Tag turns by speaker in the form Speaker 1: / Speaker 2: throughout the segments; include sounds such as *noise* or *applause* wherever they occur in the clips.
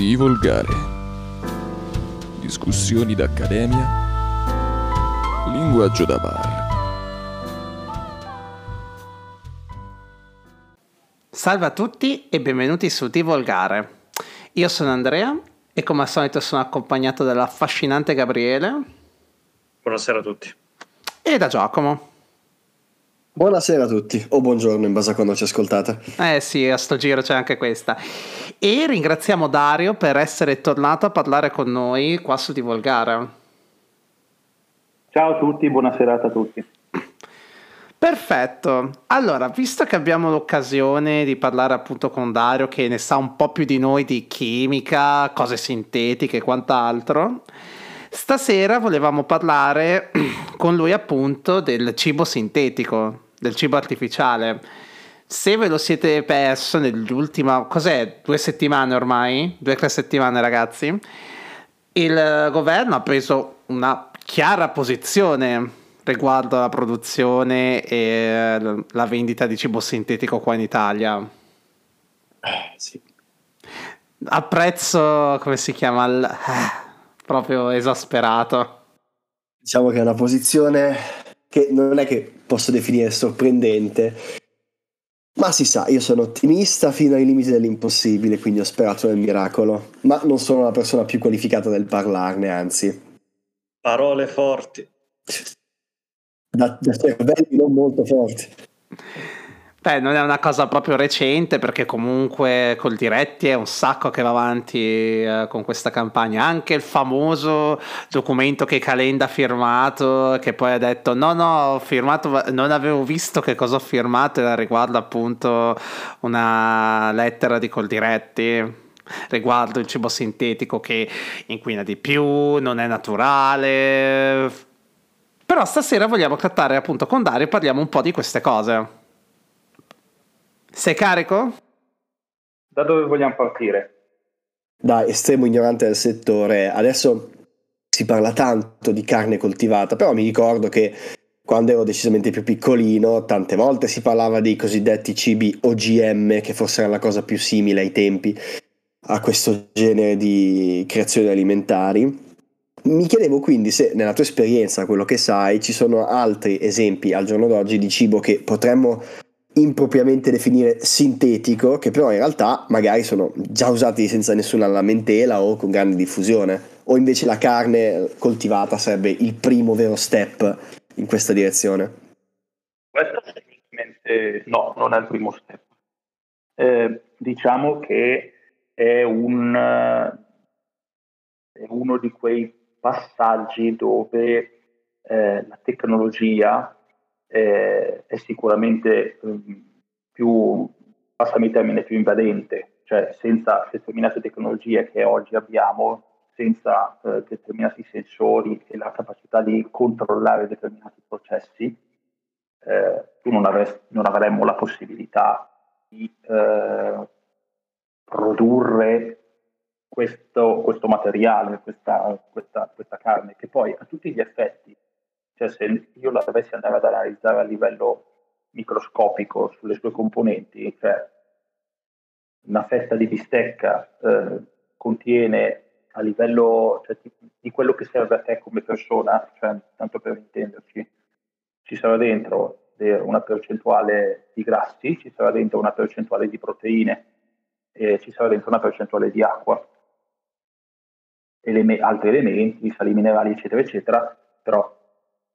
Speaker 1: Divolgare. Discussioni d'accademia. Linguaggio da bar.
Speaker 2: Salve a tutti e benvenuti su Divolgare. Io sono Andrea e come al solito sono accompagnato dall'affascinante Gabriele
Speaker 3: Buonasera a tutti.
Speaker 2: e da Giacomo.
Speaker 4: Buonasera a tutti, o buongiorno in base a quando ci ascoltate.
Speaker 2: Eh sì, a sto giro c'è anche questa. E ringraziamo Dario per essere tornato a parlare con noi qua su Divolgare.
Speaker 5: Ciao a tutti, buona serata a tutti.
Speaker 2: Perfetto. Allora, visto che abbiamo l'occasione di parlare appunto con Dario, che ne sa un po' più di noi di chimica, cose sintetiche e quant'altro, stasera volevamo parlare *clears throat* con lui appunto del cibo sintetico, del cibo artificiale. Se ve lo siete perso nell'ultima, cos'è, due settimane ormai? Due o tre settimane ragazzi? Il governo ha preso una chiara posizione riguardo alla produzione e la vendita di cibo sintetico qua in Italia.
Speaker 4: Sì.
Speaker 2: A prezzo, come si chiama? Il- eh, proprio esasperato.
Speaker 4: Diciamo che è una posizione che non è che posso definire sorprendente, ma si sa, io sono ottimista fino ai limiti dell'impossibile, quindi ho sperato nel miracolo, ma non sono la persona più qualificata del parlarne, anzi,
Speaker 3: Parole forti.
Speaker 4: da, da cervelli non molto forti.
Speaker 2: Beh, non è una cosa proprio recente perché comunque col diretti è un sacco che va avanti eh, con questa campagna. Anche il famoso documento che Calenda ha firmato, che poi ha detto no, no, ho firmato, ma non avevo visto che cosa ho firmato, era riguardo appunto una lettera di Coldiretti riguardo il cibo sintetico che inquina di più, non è naturale. Però stasera vogliamo trattare appunto con Dario e parliamo un po' di queste cose. Sei carico?
Speaker 5: Da dove vogliamo partire?
Speaker 4: Da estremo ignorante del settore, adesso si parla tanto di carne coltivata, però mi ricordo che quando ero decisamente più piccolino, tante volte si parlava dei cosiddetti cibi OGM, che forse era la cosa più simile ai tempi a questo genere di creazioni alimentari. Mi chiedevo quindi se nella tua esperienza, quello che sai, ci sono altri esempi al giorno d'oggi di cibo che potremmo impropriamente definire sintetico, che però in realtà magari sono già usati senza nessuna lamentela o con grande diffusione, o invece la carne coltivata sarebbe il primo vero step in questa direzione.
Speaker 5: Questo semplicemente no, non è il primo step. Eh, diciamo che è, un, è uno di quei passaggi dove eh, la tecnologia eh, è sicuramente ehm, più, passami il termine, più invadente, cioè senza determinate tecnologie che oggi abbiamo, senza eh, determinati sensori e la capacità di controllare determinati processi, eh, tu non, avresti, non avremmo la possibilità di eh, produrre questo, questo materiale, questa, questa, questa carne, che poi a tutti gli effetti cioè se io la dovessi andare ad analizzare a livello microscopico sulle sue componenti, cioè una fetta di bistecca eh, contiene a livello cioè, di, di quello che serve a te come persona, cioè, tanto per intenderci, ci sarà dentro de- una percentuale di grassi, ci sarà dentro una percentuale di proteine e ci sarà dentro una percentuale di acqua, eleme- altri elementi, sali minerali, eccetera, eccetera, però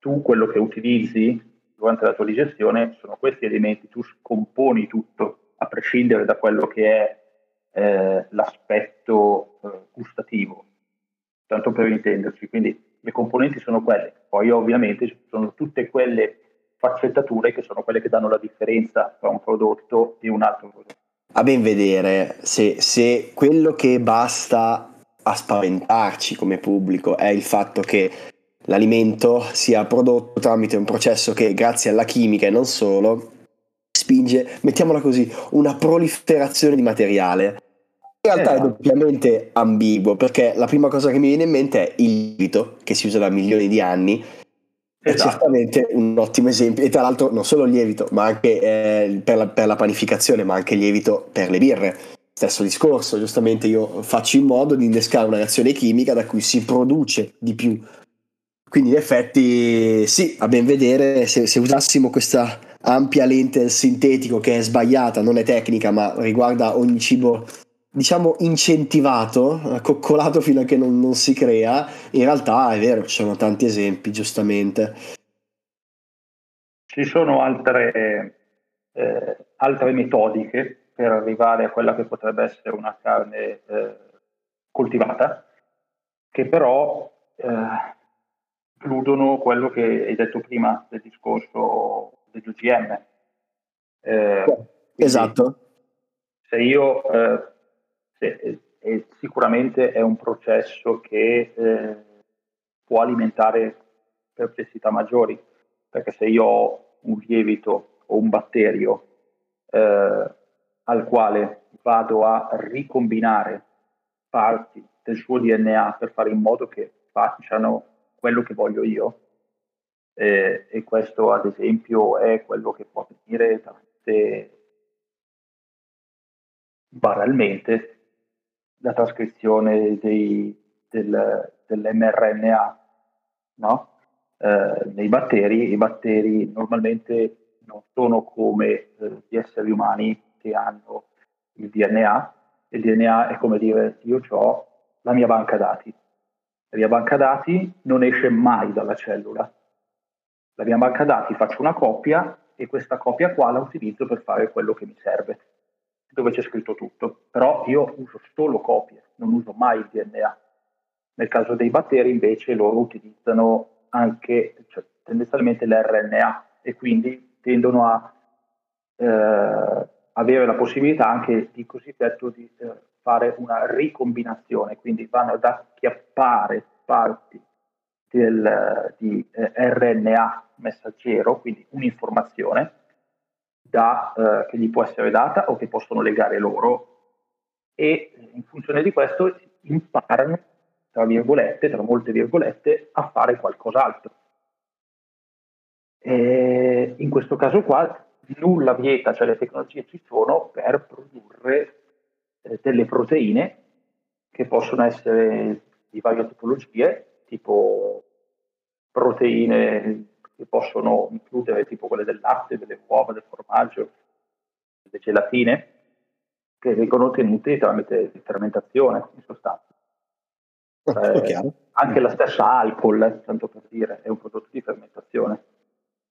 Speaker 5: tu quello che utilizzi durante la tua digestione sono questi elementi, tu scomponi tutto, a prescindere da quello che è eh, l'aspetto eh, gustativo, tanto per intenderci. Quindi le componenti sono quelle, poi ovviamente sono tutte quelle sfaccettature che sono quelle che danno la differenza tra un prodotto e un altro prodotto.
Speaker 4: A ben vedere se, se quello che basta a spaventarci come pubblico è il fatto che l'alimento sia prodotto tramite un processo che grazie alla chimica e non solo spinge, mettiamola così, una proliferazione di materiale. In realtà è
Speaker 5: Esatto.
Speaker 4: doppiamente ambiguo perché la prima cosa che mi viene in mente è il lievito che si usa da milioni di anni. È
Speaker 5: Esatto.
Speaker 4: certamente un ottimo esempio, e tra l'altro non solo il lievito, ma anche eh, per, la, per la panificazione, ma anche il lievito per le birre. stesso discorso, giustamente io faccio in modo di innescare una reazione chimica da cui si produce di più. Quindi in effetti sì, a ben vedere, se, se usassimo questa ampia lente sintetico che è sbagliata, non è tecnica, ma riguarda ogni cibo diciamo incentivato, coccolato fino a che non, non, si crea, in realtà è vero, ci sono tanti esempi, giustamente.
Speaker 5: Ci sono altre, eh, altre metodiche per arrivare a quella che potrebbe essere una carne eh, coltivata, che però eh, includono quello che hai detto prima del discorso degli OGM.
Speaker 4: Eh, esatto.
Speaker 5: Se io eh, e, e sicuramente è un processo che eh, può alimentare perplessità maggiori, perché se io ho un lievito o un batterio eh, al quale vado a ricombinare parti del suo DNA per fare in modo che facciano quello che voglio io, eh, e questo ad esempio è quello che può avvenire tramite banalmente la trascrizione dei, del, dell'mRNA no? eh, nei batteri. I batteri normalmente non sono come eh, gli esseri umani che hanno il DNA. Il DNA è come dire io ho la mia banca dati. Mia banca dati non esce mai dalla cellula. La mia banca dati faccio una copia e questa copia qua la utilizzo per fare quello che mi serve dove c'è scritto tutto, però io uso solo copie, non uso mai il DNA. Nel caso dei batteri invece loro utilizzano anche cioè, tendenzialmente l'RNA e quindi tendono a eh, avere la possibilità anche di cosiddetto di eh, fare una ricombinazione, quindi vanno ad acchiappare parti del, di eh, RNA messaggero, quindi un'informazione, da, eh, che gli può essere data o che possono legare loro e in funzione di questo imparano, tra virgolette, tra molte virgolette, a fare qualcos'altro. E in questo caso qua nulla vieta, cioè le tecnologie ci sono per produrre eh, delle proteine che possono essere di varie tipologie, tipo proteine che possono includere tipo quelle del latte, delle uova, del formaggio, delle gelatine, che vengono ottenute tramite fermentazione in sostanza. Eh, anche la stessa alcol, tanto per dire, è un prodotto di fermentazione.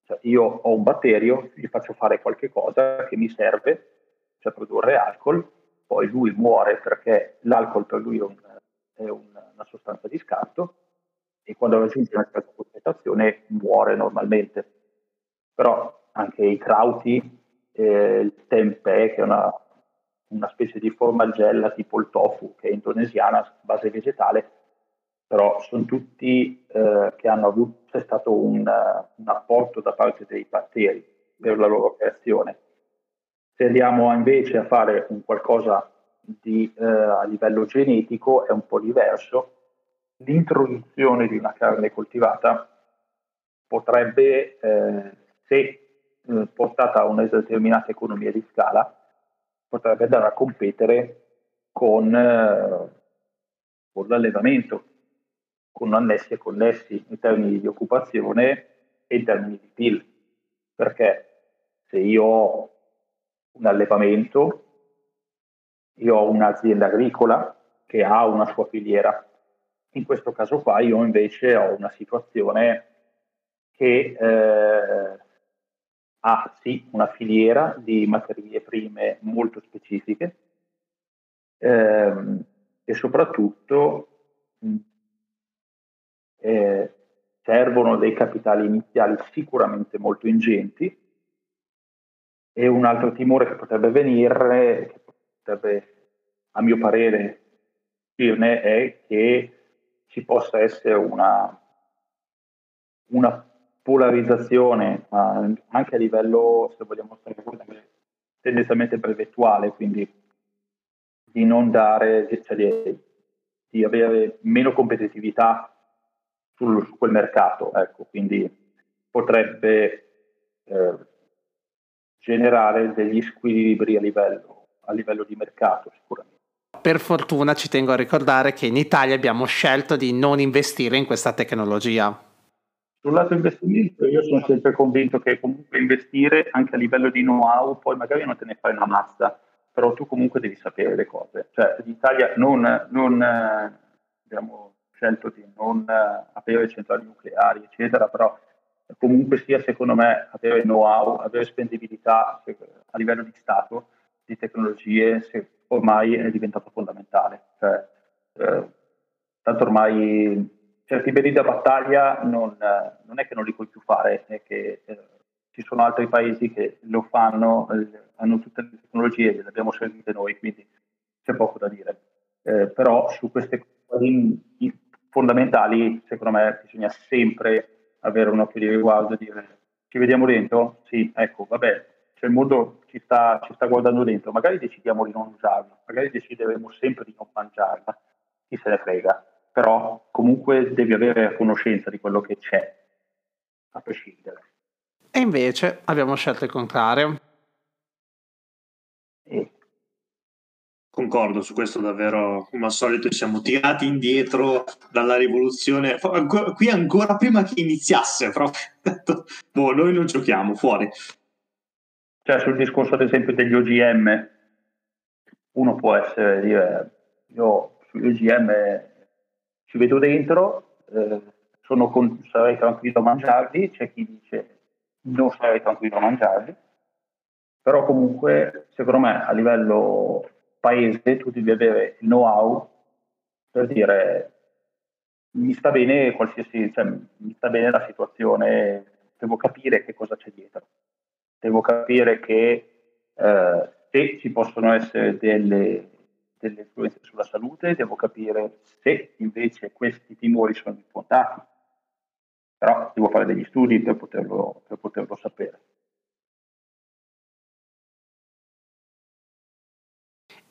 Speaker 5: Cioè, io ho un batterio, gli faccio fare qualche cosa che mi serve, cioè produrre alcol, poi lui muore perché l'alcol per lui è, un, è un, una sostanza di scarto, e quando raggiunge una certa concentrazione muore normalmente. Però anche i krauti, eh, il tempeh, che è una, una, specie di formagella tipo il tofu, che è indonesiana, base vegetale, però sono tutti eh, che hanno avuto, c'è stato un, un, apporto da parte dei batteri per la loro creazione. Se andiamo invece a fare un qualcosa di, eh, a livello genetico è un po' diverso, l'introduzione di una carne coltivata potrebbe, eh, se eh, portata a una determinata economia di scala, potrebbe andare a competere con, eh, con l'allevamento, con annessi e connessi in termini di occupazione e in termini di PIL. Perché se io ho un allevamento, io ho un'azienda agricola che ha una sua filiera in questo caso qua io invece ho una situazione che eh, ha sì una filiera di materie prime molto specifiche ehm, e soprattutto eh, servono dei capitali iniziali sicuramente molto ingenti. E un altro timore che potrebbe venire, che potrebbe a mio parere dirne, è che ci possa essere una, una polarizzazione eh, anche a livello, se vogliamo stare tendenzialmente brevettuale, quindi di non dare, cioè di, di avere meno competitività sul, su quel mercato, ecco, quindi potrebbe eh, generare degli squilibri a livello a livello di mercato sicuramente.
Speaker 2: Per fortuna ci tengo a ricordare che in Italia abbiamo scelto di non investire in questa tecnologia.
Speaker 5: Sul lato investimento io sono sempre convinto che comunque investire anche a livello di know-how, poi magari non te ne fai una mazza, però tu comunque devi sapere le cose. Cioè l'Italia non, non eh, abbiamo scelto di non eh, avere centrali nucleari, eccetera, però comunque sia secondo me avere know-how, avere spendibilità a livello di Stato, di tecnologie, ormai è diventato fondamentale. Cioè, eh, tanto ormai certi beni da battaglia non, eh, non, è che non li puoi più fare, è che eh, ci sono altri paesi che lo fanno, eh, hanno tutte le tecnologie, le abbiamo servite noi, quindi c'è poco da dire. Eh, però su queste cose fondamentali, secondo me, bisogna sempre avere un occhio di riguardo e dire ci vediamo dentro? Sì, ecco, vabbè, cioè il mondo ci sta, ci sta guardando dentro, magari decidiamo di non usarla, magari decideremo sempre di non mangiarla, chi se ne frega però comunque devi avere conoscenza di quello che c'è, a prescindere.
Speaker 2: E invece abbiamo scelto il contrario.
Speaker 6: E... Concordo su questo davvero, come al solito siamo tirati indietro dalla rivoluzione, qui ancora prima che iniziasse, proprio *laughs* boh, noi non giochiamo, fuori.
Speaker 5: Cioè sul discorso ad esempio degli OGM, uno può essere dire, io sugli OGM ci vedo dentro, eh, con, sarei tranquillo a mangiarli, c'è chi dice non sarei tranquillo a mangiarli, però comunque secondo me a livello paese tu devi avere il know-how per dire mi sta bene qualsiasi, cioè, mi sta bene la situazione, devo capire che cosa c'è dietro, devo capire che eh, se ci possono essere delle delle influenze sulla salute, devo capire se invece questi timori sono infondati. Però devo fare degli studi per poterlo, per poterlo sapere.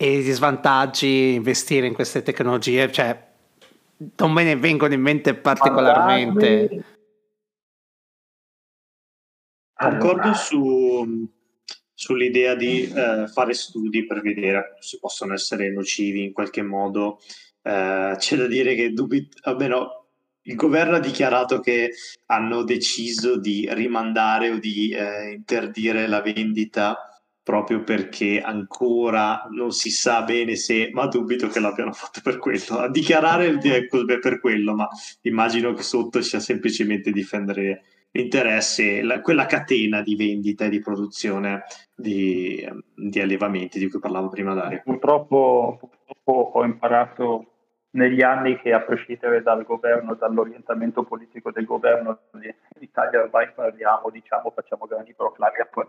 Speaker 2: E gli svantaggi investire in queste tecnologie, cioè non me ne vengono in mente particolarmente.
Speaker 6: Concordo su, sull'idea di eh, fare studi per vedere se possono essere nocivi in qualche modo. Eh, c'è da dire che dubito, almeno il governo ha dichiarato che hanno deciso di rimandare o di eh, interdire la vendita proprio perché ancora non si sa bene se, ma dubito che l'abbiano fatto per quello. A dichiarare per quello, ma immagino che sotto sia semplicemente difendere l'interesse, la, quella catena di vendita e di produzione di, di, allevamenti di cui parlavo prima Dario.
Speaker 5: Purtroppo, purtroppo ho imparato negli anni che a prescindere dal governo, dall'orientamento politico del governo in Italia ormai parliamo, diciamo, facciamo grandi proclami a poi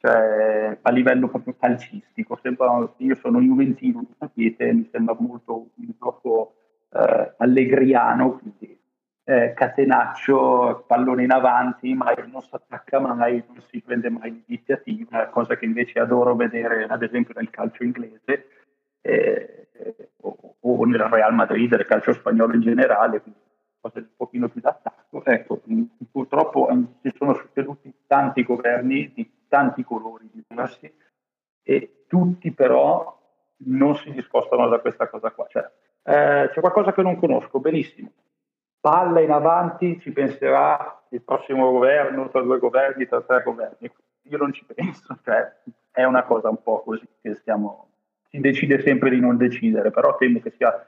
Speaker 5: cioè a livello proprio calcistico. Sembra, io sono juventino, sapete, mi sembra molto un gioco eh, allegriano, quindi eh, catenaccio, pallone in avanti, mai non si attacca mai, non si prende mai l'iniziativa, cosa che invece adoro vedere ad esempio nel calcio inglese eh, o, o, nel Real Madrid, nel calcio spagnolo in generale, quindi cose un pochino più d'attacco. Ecco, purtroppo eh, ci sono succeduti tanti governi di tanti colori diversi e tutti però non si discostano da questa cosa qua. Cioè, eh, c'è qualcosa che non conosco benissimo palla in avanti ci penserà il prossimo governo, tra due governi, tra tre governi. Io non ci penso, cioè è una cosa un po' così che stiamo, si decide sempre di non decidere, però temo che sia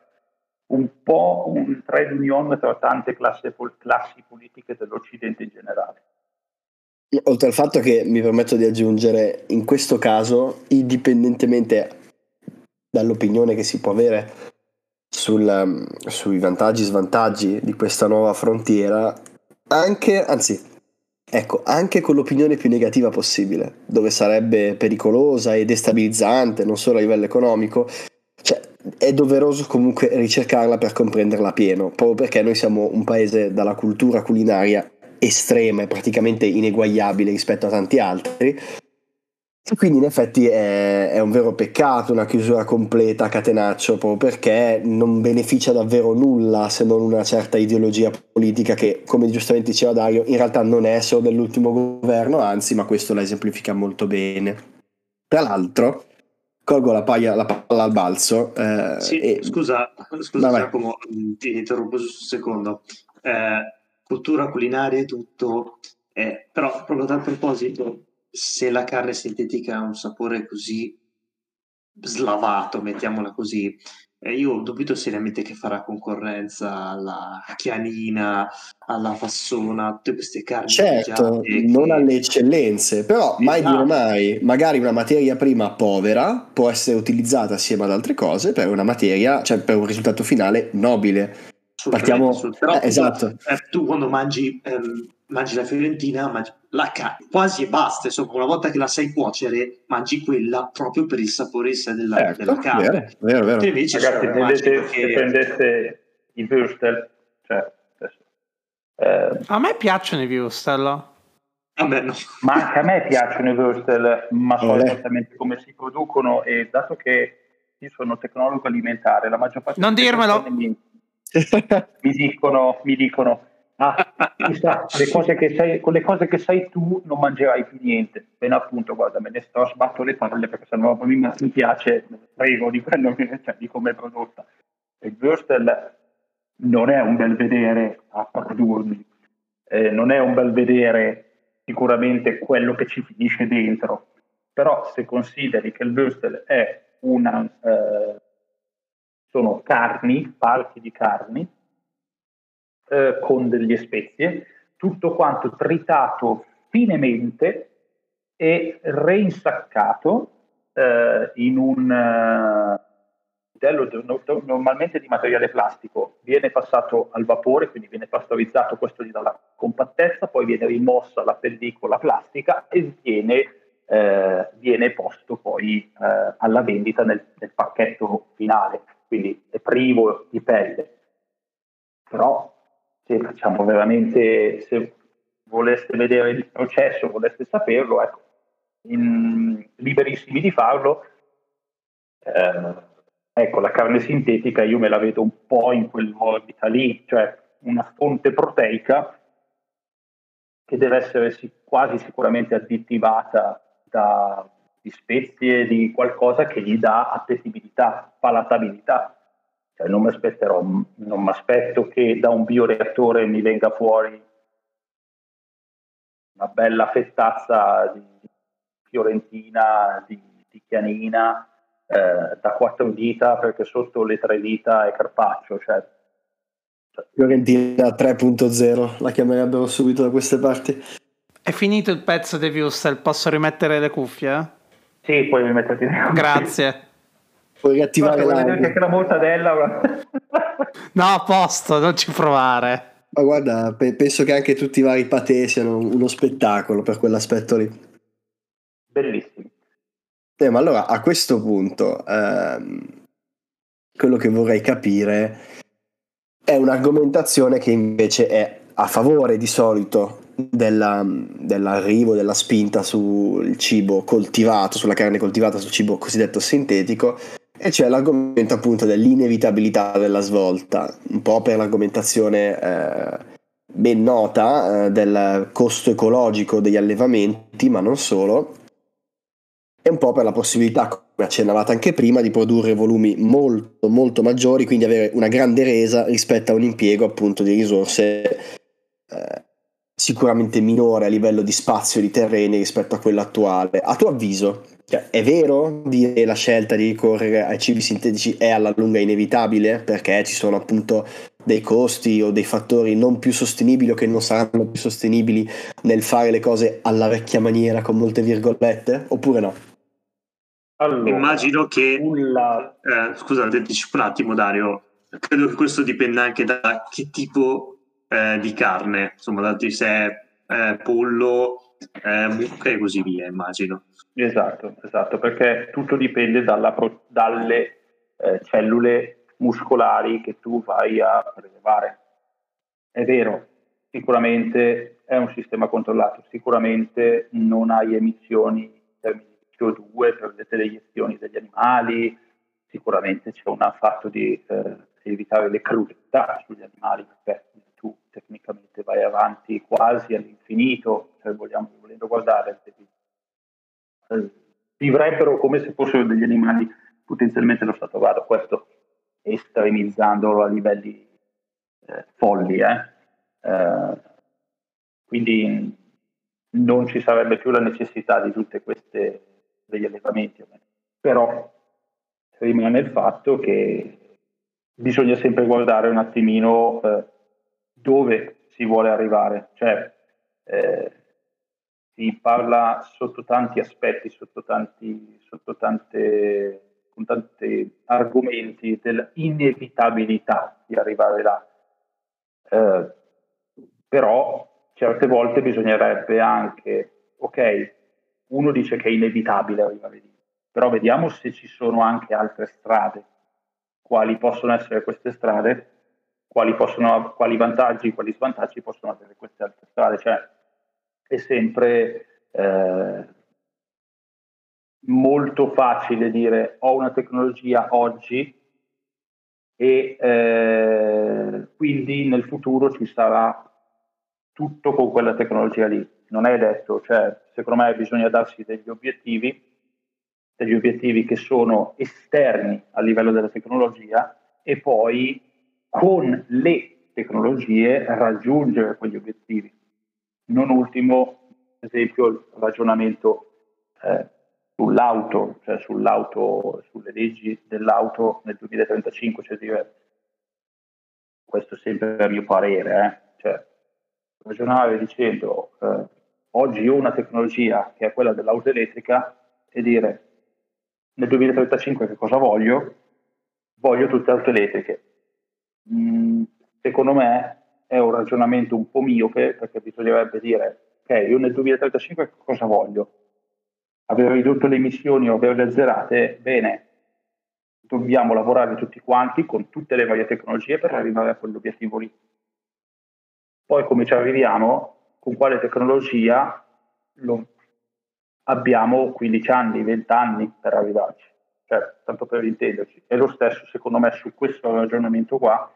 Speaker 5: un po' un trade union tra tante classi, classi politiche dell'Occidente in generale.
Speaker 4: Oltre al fatto che mi permetto di aggiungere, in questo caso, indipendentemente dall'opinione che si può avere sul, sui vantaggi e svantaggi di questa nuova frontiera, anche, anzi, ecco, anche con l'opinione più negativa possibile, dove sarebbe pericolosa e destabilizzante, non solo a livello economico, cioè, è doveroso comunque ricercarla per comprenderla pieno, proprio perché noi siamo un paese dalla cultura culinaria estrema e praticamente ineguagliabile rispetto a tanti altri e quindi in effetti è, è, un vero peccato una chiusura completa a catenaccio proprio perché non beneficia davvero nulla se non una certa ideologia politica che come giustamente diceva Dario in realtà non è solo dell'ultimo governo anzi ma questo la esemplifica molto bene. Tra l'altro colgo la, paglia, la palla al balzo. Eh,
Speaker 6: Sì,
Speaker 4: e-
Speaker 6: scusa, scusa. Giacomo, mh, ti interrompo giusto un secondo. Eh, cultura culinaria e tutto, eh, però proprio dal proposito, se la carne sintetica ha un sapore così slavato, mettiamola così, eh, io dubito seriamente che farà concorrenza alla chianina, alla fassona, tutte queste carni
Speaker 4: Certo, non
Speaker 6: che-
Speaker 4: alle eccellenze, però mai
Speaker 6: Esatto.
Speaker 4: dire mai, magari una materia prima povera può essere utilizzata assieme ad altre cose per una materia, cioè per un risultato finale nobile. Partiamo-
Speaker 6: Assolutamente, però,
Speaker 4: eh, esatto.
Speaker 6: eh, tu quando mangi, ehm, mangi la fiorentina, mangi la carne quasi e basta. Insomma, una volta che la sai cuocere, mangi quella proprio per il sapore della,
Speaker 4: Certo,
Speaker 6: della carne.
Speaker 4: vero, vero, vero.
Speaker 6: Te invece
Speaker 5: Ragazzi,
Speaker 6: immagino
Speaker 5: prendete, se
Speaker 6: che-
Speaker 5: prendeste i Würstel, cioè, eh,
Speaker 2: A me piacciono i Viustel.
Speaker 6: Vabbè, no.
Speaker 5: ma anche a me piacciono i Würstel, ma so esattamente come si producono e dato che io sono tecnologo alimentare, la maggior parte
Speaker 2: Non dirmelo.
Speaker 5: persone Mi, dicono, mi dicono ah, chissà, le cose che sai, con le cose che sai tu non mangerai più niente. Bene appunto, guarda, me ne sto sbatto le palle perché sennò mi, mi piace, frego di che cioè, di come è prodotta. Il Würstel non è un bel vedere a produrli, eh, non è un bel vedere sicuramente quello che ci finisce dentro, però se consideri che il Würstel è una, eh, sono carni, parti di carni, eh, con delle spezie, tutto quanto tritato finemente e reinsaccato eh, in un eh, modello no- normalmente di materiale plastico. Viene passato al vapore, quindi viene pastorizzato, questo gli dà la compattezza, poi viene rimossa la pellicola plastica e viene, eh, viene posto poi eh, alla vendita nel, nel pacchetto finale, quindi è privo di pelle. Però se facciamo veramente, se voleste vedere il processo, voleste saperlo, ecco, in- liberissimi di farlo. Eh, ecco, la carne sintetica io me la vedo un po' in quell'orbita lì, cioè una fonte proteica che deve essere quasi sicuramente additivata da di spezie, di qualcosa che gli dà appetibilità, palatabilità. Cioè, non mi aspetterò, non mi aspetto che da un bioreattore mi venga fuori una bella fettazza di fiorentina, di, di chianina, eh, da quattro dita, perché sotto le tre dita è carpaccio. Cioè,
Speaker 4: Fiorentina 3.0 la chiamerebbero subito da queste parti.
Speaker 2: È finito il pezzo dei Viustel, posso rimettere le cuffie?
Speaker 5: Sì, poi mi metterti *laughs*
Speaker 2: Grazie.
Speaker 4: Puoi riattivare l'audio.
Speaker 5: anche la mortadella. *laughs*
Speaker 2: No, a posto, non ci provare.
Speaker 4: Ma guarda, pe- penso che anche tutti i vari patè siano uno spettacolo per quell'aspetto lì.
Speaker 5: Bellissimo.
Speaker 4: Eh, ma allora a questo punto ehm, quello che vorrei capire è un'argomentazione che invece è a favore di solito della- dell'arrivo, della spinta sul cibo coltivato, sulla carne coltivata, sul cibo cosiddetto sintetico, e c'è l'argomento appunto dell'inevitabilità della svolta, un po' per l'argomentazione eh, ben nota eh, del costo ecologico degli allevamenti, ma non solo, e un po' per la possibilità, come accennavate anche prima, di produrre volumi molto molto maggiori, quindi avere una grande resa rispetto a un impiego appunto di risorse eh, sicuramente minore a livello di spazio e di terreni rispetto a quello attuale. A tuo avviso, cioè, è vero dire che la scelta di ricorrere ai cibi sintetici è alla lunga inevitabile perché ci sono appunto dei costi o dei fattori non più sostenibili o che non saranno più sostenibili nel fare le cose alla vecchia maniera con molte virgolette oppure no?
Speaker 5: Allora,
Speaker 6: Immagino che
Speaker 5: sulla-
Speaker 6: Eh, scusa, anticipo un attimo, Dario. Credo che questo dipenda anche da che tipo eh, di carne, insomma, da se è eh, pollo, eh, mucca e così via, immagino.
Speaker 5: Esatto, esatto, perché tutto dipende dalla dalle eh, cellule muscolari che tu vai a prelevare. È vero, sicuramente è un sistema controllato, sicuramente non hai emissioni in termini di CO2 per le teleiezioni degli animali, sicuramente c'è un fatto di eh, evitare le crudeltà sugli animali, perché tecnicamente vai avanti quasi all'infinito, cioè vogliamo, volendo guardare, eh, vivrebbero come se fossero degli animali potenzialmente allo stato vado, questo estremizzandolo a livelli eh, folli. Eh. Eh, quindi non ci sarebbe più la necessità di tutte queste degli allevamenti, però rimane il fatto che bisogna sempre guardare un attimino eh, dove si vuole arrivare, cioè eh, si parla sotto tanti aspetti, sotto tanti, sotto tante, con tanti argomenti dell'inevitabilità di arrivare là. Eh, però certe volte bisognerebbe anche, ok, uno dice che è inevitabile arrivare lì, però vediamo se ci sono anche altre strade, quali possono essere queste strade, quali, possono, quali vantaggi, quali svantaggi possono avere queste altre strade, cioè è sempre eh, molto facile dire ho una tecnologia oggi e eh, quindi nel futuro ci sarà tutto con quella tecnologia lì. Non è detto, cioè, secondo me bisogna darsi degli obiettivi, degli obiettivi che sono esterni a livello della tecnologia e poi con le tecnologie raggiungere quegli obiettivi. Non ultimo, ad esempio, il ragionamento eh, sull'auto, cioè sull'auto, sulle leggi dell'auto nel 2035, cioè dire, questo sempre a mio parere, eh, cioè, ragionare dicendo eh, oggi ho una tecnologia che è quella dell'auto elettrica e dire nel 2035 che cosa voglio? Voglio tutte auto elettriche. Mm, secondo me è un ragionamento un po' miope perché bisognerebbe dire ok, io nel 2035 che cosa voglio? Aver ridotto le emissioni o averle azzerate? Bene, dobbiamo lavorare tutti quanti con tutte le varie tecnologie per arrivare a quell'obiettivo lì. Poi come ci arriviamo, con quale tecnologia lo, abbiamo 15 anni, 20 anni per arrivarci. Cioè, tanto per intenderci. È lo stesso, secondo me, su questo ragionamento qua,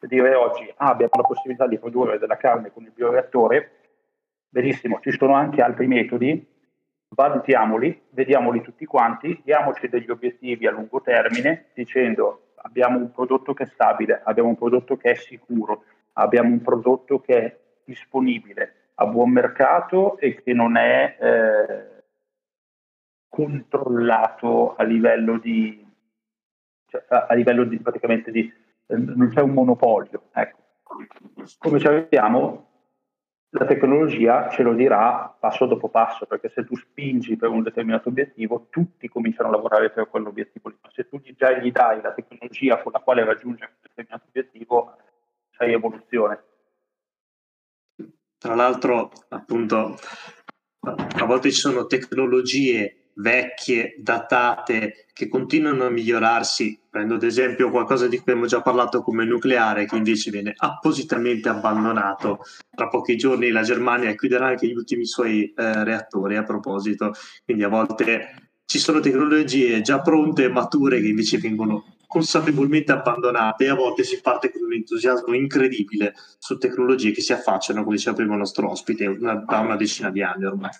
Speaker 5: dire oggi ah, abbiamo la possibilità di produrre della carne con il bioreattore, benissimo, ci sono anche altri metodi, valutiamoli, vediamoli tutti quanti, diamoci degli obiettivi a lungo termine, dicendo abbiamo un prodotto che è stabile, abbiamo un prodotto che è sicuro, abbiamo un prodotto che è disponibile a buon mercato e che non è eh, controllato a livello di, cioè, a livello di praticamente di, eh, non c'è un monopolio. Ecco. Come ci arriviamo? La tecnologia ce lo dirà passo dopo passo, perché se tu spingi per un determinato obiettivo, tutti cominciano a lavorare per quell'obiettivo lì. Ma se tu già gli dai la tecnologia con la quale raggiungere un determinato obiettivo, c'hai evoluzione.
Speaker 6: Tra l'altro, appunto, a volte ci sono tecnologie vecchie, datate, che continuano a migliorarsi. Prendo ad esempio qualcosa di cui abbiamo già parlato come nucleare, che invece viene appositamente abbandonato. Tra pochi giorni la Germania chiuderà anche gli ultimi suoi eh, reattori a proposito, quindi a volte ci sono tecnologie già pronte mature che invece vengono consapevolmente abbandonate e a volte si parte con un entusiasmo incredibile su tecnologie che si affacciano, come diceva prima il nostro ospite, una, da una decina di anni ormai.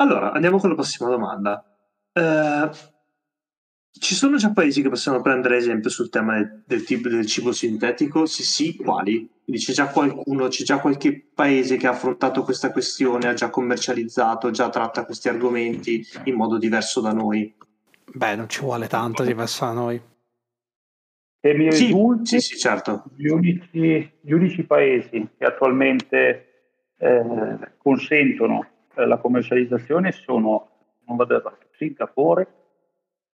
Speaker 6: Allora, andiamo con la prossima domanda. Eh, ci sono già paesi che possiamo prendere esempio sul tema del, del, del cibo sintetico? Se sì, quali? Quindi c'è già qualcuno, c'è già qualche paese che ha affrontato questa questione, ha già commercializzato, già tratta questi argomenti in modo diverso da noi?
Speaker 2: Beh, non ci vuole tanto diverso da noi.
Speaker 5: E mi
Speaker 6: Sì,
Speaker 5: risulti
Speaker 6: sì, sì, certo.
Speaker 5: gli unici, gli unici paesi che attualmente eh, consentono eh, la commercializzazione sono, non vado errato, Singapore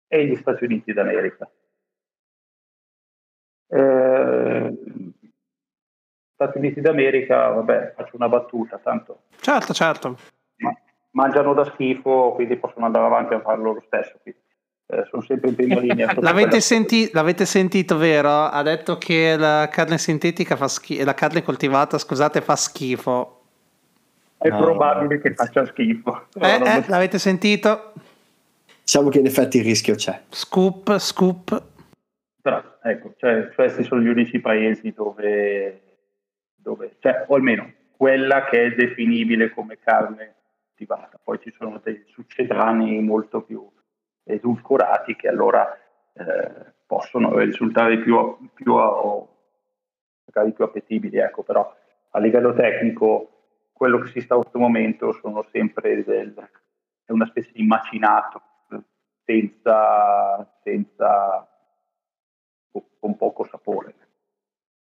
Speaker 5: e gli Stati Uniti d'America. Eh, Stati Uniti d'America, vabbè, faccio una battuta, tanto
Speaker 2: Certo, certo.
Speaker 5: ma- mangiano da schifo, quindi possono andare avanti a farlo lo stesso. quindi, eh, sono sempre in prima linea. *laughs*
Speaker 2: L'avete, senti- l'avete sentito, vero? Ha detto che la carne sintetica fa schifo, la carne coltivata, scusate, fa schifo.
Speaker 5: È
Speaker 4: No.
Speaker 5: probabile che faccia schifo.
Speaker 2: Eh,
Speaker 5: No,
Speaker 2: eh,
Speaker 5: non-
Speaker 2: l'avete sentito?
Speaker 4: Diciamo che in effetti il rischio c'è.
Speaker 2: Scoop, scoop.
Speaker 5: Però, ecco, cioè, questi sono gli unici paesi dove, dove, cioè, o almeno quella che è definibile come carne di coltivata. Poi ci sono dei succedani molto più edulcorati che allora eh, possono risultare più, più, magari più appetibili, ecco, però a livello tecnico quello che si sta in questo momento sono sempre del, è una specie di macinato senza, senza con poco sapore.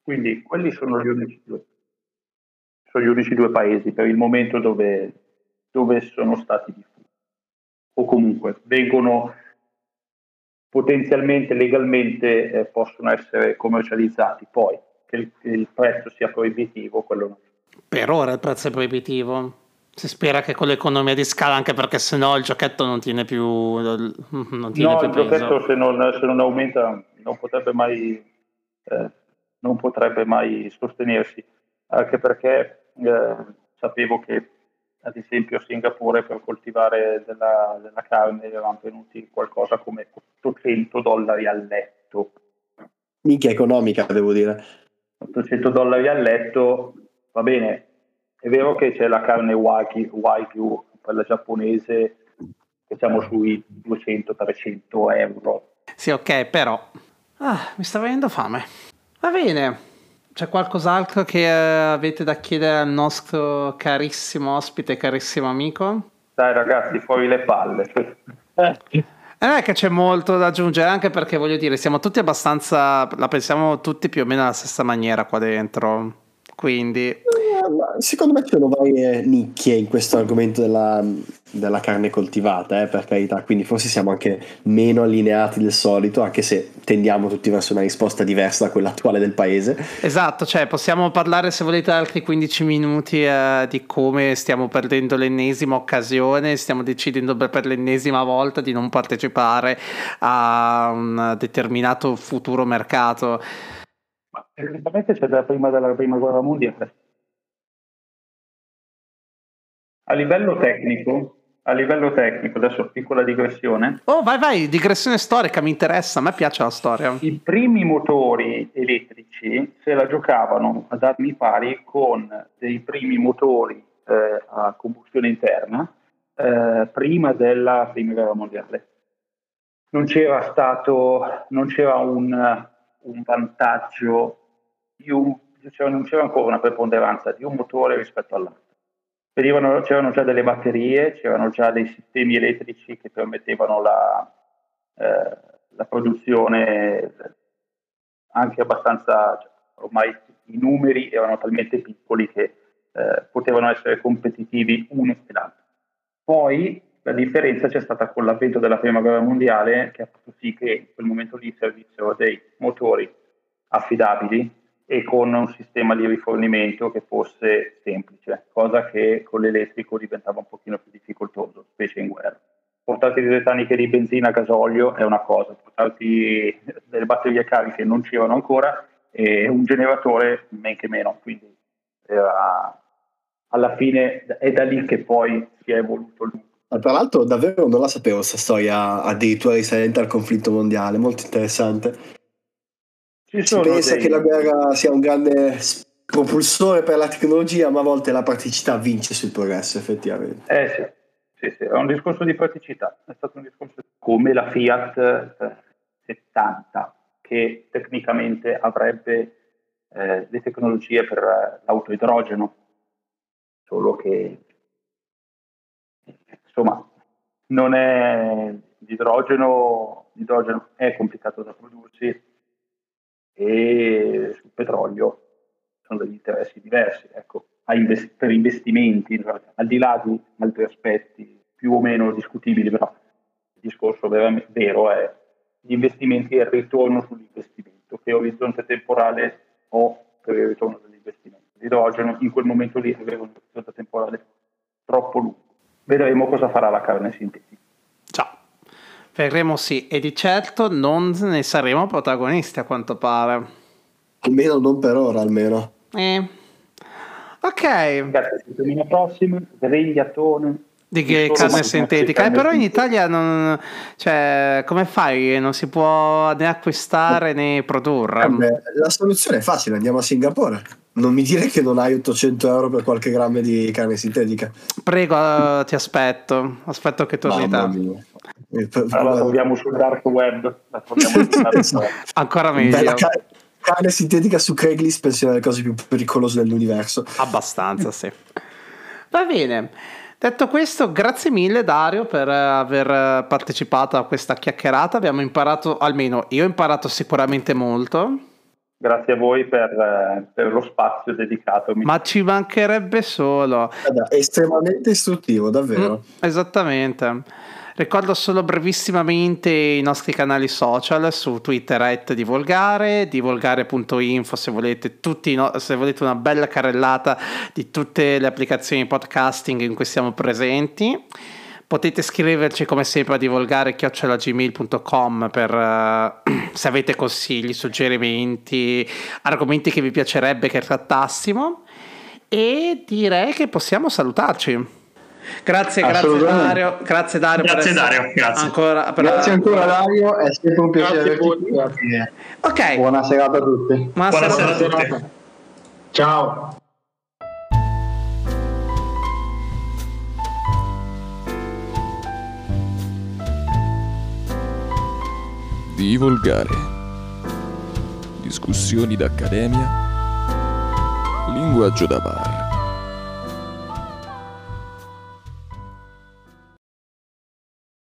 Speaker 5: Quindi quelli sono gli unici due, sono gli unici due paesi per il momento dove, dove sono stati diffusi. O comunque vengono potenzialmente, legalmente eh, possono essere commercializzati. Poi che il, che il prezzo sia proibitivo, quello no.
Speaker 2: Per ora il prezzo è proibitivo. Si spera che con l'economia di scala, anche perché sennò il giochetto non tiene più. Non tiene
Speaker 5: no,
Speaker 2: più
Speaker 5: il giochetto se non, se non, aumenta non potrebbe mai, eh, non potrebbe mai sostenersi, anche perché eh, sapevo che ad esempio a Singapore per coltivare della, della carne erano venuti qualcosa come 800 dollari al letto.
Speaker 4: Minchia economica, devo dire.
Speaker 5: 800 dollari al letto, va bene, è vero che c'è la carne Wagyu, Wagyu quella giapponese, che siamo sui 200-300 euro.
Speaker 2: Sì, ok, però... Ah, mi sta venendo fame. Va bene. C'è qualcos'altro che eh, avete da chiedere al nostro carissimo ospite, carissimo amico?
Speaker 5: Dai ragazzi, fuori le palle. *laughs*
Speaker 2: Eh. Non è che c'è molto da aggiungere, anche perché voglio dire, siamo tutti abbastanza, la pensiamo tutti più o meno alla stessa maniera qua dentro. Quindi...
Speaker 4: Secondo me ci sono varie nicchie in questo argomento della, della carne coltivata, eh, per carità, quindi forse siamo anche meno allineati del solito, anche se tendiamo tutti verso una risposta diversa da quella attuale del paese.
Speaker 2: Esatto, cioè possiamo parlare se volete altri 15 minuti eh, di come stiamo perdendo l'ennesima occasione, stiamo decidendo per l'ennesima volta di non partecipare a un determinato futuro mercato.
Speaker 5: Tecnicamente c'è da prima della prima guerra mondiale. A livello tecnico, a livello tecnico, adesso piccola digressione.
Speaker 2: Oh, vai, vai, digressione storica, mi interessa, a me piace la storia.
Speaker 5: I primi motori elettrici se la giocavano ad armi pari con dei primi motori eh, a combustione interna eh, prima della prima guerra mondiale. Non c'era stato, non c'era un, un vantaggio di un, cioè non c'era ancora una preponderanza di un motore rispetto all'altro. Venivano, c'erano già delle batterie, c'erano già dei sistemi elettrici che permettevano la, eh, la produzione anche abbastanza, cioè, ormai i numeri erano talmente piccoli che eh, potevano essere competitivi uno e l'altro. Poi la differenza c'è stata con l'avvento della prima guerra mondiale che ha fatto sì che in quel momento lì servissero dei motori affidabili e con un sistema di rifornimento che fosse semplice, cosa che con l'elettrico diventava un pochino più difficoltoso, specie in guerra. Portarti delle taniche di benzina a gasolio è una cosa, portarti delle batterie cariche non c'erano ancora e un generatore men che meno, quindi era, alla fine è da lì che poi si è evoluto lui.
Speaker 4: Tra l'altro davvero non la sapevo questa storia addirittura risalente al conflitto mondiale, molto interessante. Si pensa dei... che la guerra sia un grande propulsore per la tecnologia, ma a volte la praticità vince sul progresso, effettivamente.
Speaker 5: Eh sì, sì, sì. è un discorso di praticità, è stato un discorso come la Fiat 70, che tecnicamente avrebbe eh, le tecnologie per l'auto idrogeno, solo che insomma non è l'idrogeno, l'idrogeno è complicato da prodursi e sul petrolio sono degli interessi diversi. Ecco, invest- per investimenti, al di là di altri aspetti più o meno discutibili, però il discorso vero è gli investimenti e il ritorno sull'investimento, che orizzonte temporale ho per il ritorno dell'investimento. L'idrogeno in quel momento lì aveva un orizzonte temporale troppo lungo. Vedremo cosa farà la carne sintetica.
Speaker 2: Vedremo sì, e di certo non ne saremo protagonisti a quanto pare.
Speaker 4: Almeno non per ora, almeno.
Speaker 2: Eh. Ok.
Speaker 5: Grazie, settimana prossima, grigliatone.
Speaker 2: Di che carne sintetica, eh, però in Italia non, cioè, come fai? Non si può né acquistare né produrre.
Speaker 4: Eh beh, la soluzione è facile, andiamo a Singapore. non mi dire che non hai 800 euro per qualche grammo di carne sintetica.
Speaker 2: Prego, ti aspetto. Aspetto che torni
Speaker 4: Mamma
Speaker 2: da.
Speaker 4: mia.
Speaker 5: Allora la troviamo sul dark web. La troviamo sul dark *laughs* web.
Speaker 2: Ancora meglio.
Speaker 4: Bella ca- carne sintetica su Craigslist penso sia una delle cose più pericolose dell'universo.
Speaker 2: Abbastanza, sì. Va bene. Detto questo, grazie mille Dario per eh, aver eh, partecipato a questa chiacchierata. Abbiamo imparato, almeno io ho imparato sicuramente molto,
Speaker 5: Grazie a voi per, eh, per lo spazio dedicato.
Speaker 2: ma ci mancherebbe solo.
Speaker 4: È estremamente istruttivo, davvero.
Speaker 2: Mm, esattamente. Ricordo solo brevissimamente i nostri canali social su Twitter at Divolgare, divolgare.info se volete, tutti se volete una bella carrellata di tutte le applicazioni di podcasting in cui siamo presenti. Potete scriverci come sempre a divulgare.gmail.com per eh, *clears throat* se avete consigli, suggerimenti, argomenti che vi piacerebbe che trattassimo. E direi che possiamo salutarci. Grazie, grazie. Dario. Grazie Dario. per
Speaker 3: Grazie,
Speaker 2: essere-
Speaker 3: Dario, grazie.
Speaker 2: Ancora per-
Speaker 7: Grazie ancora Dario, è sempre un piacere averti qui.
Speaker 2: Ok,
Speaker 7: Buona serata a tutti.
Speaker 2: buonasera.
Speaker 3: Buonasera a tutti.
Speaker 7: Ciao.
Speaker 1: Divolgare. Discussioni d'accademia. Linguaggio da bar.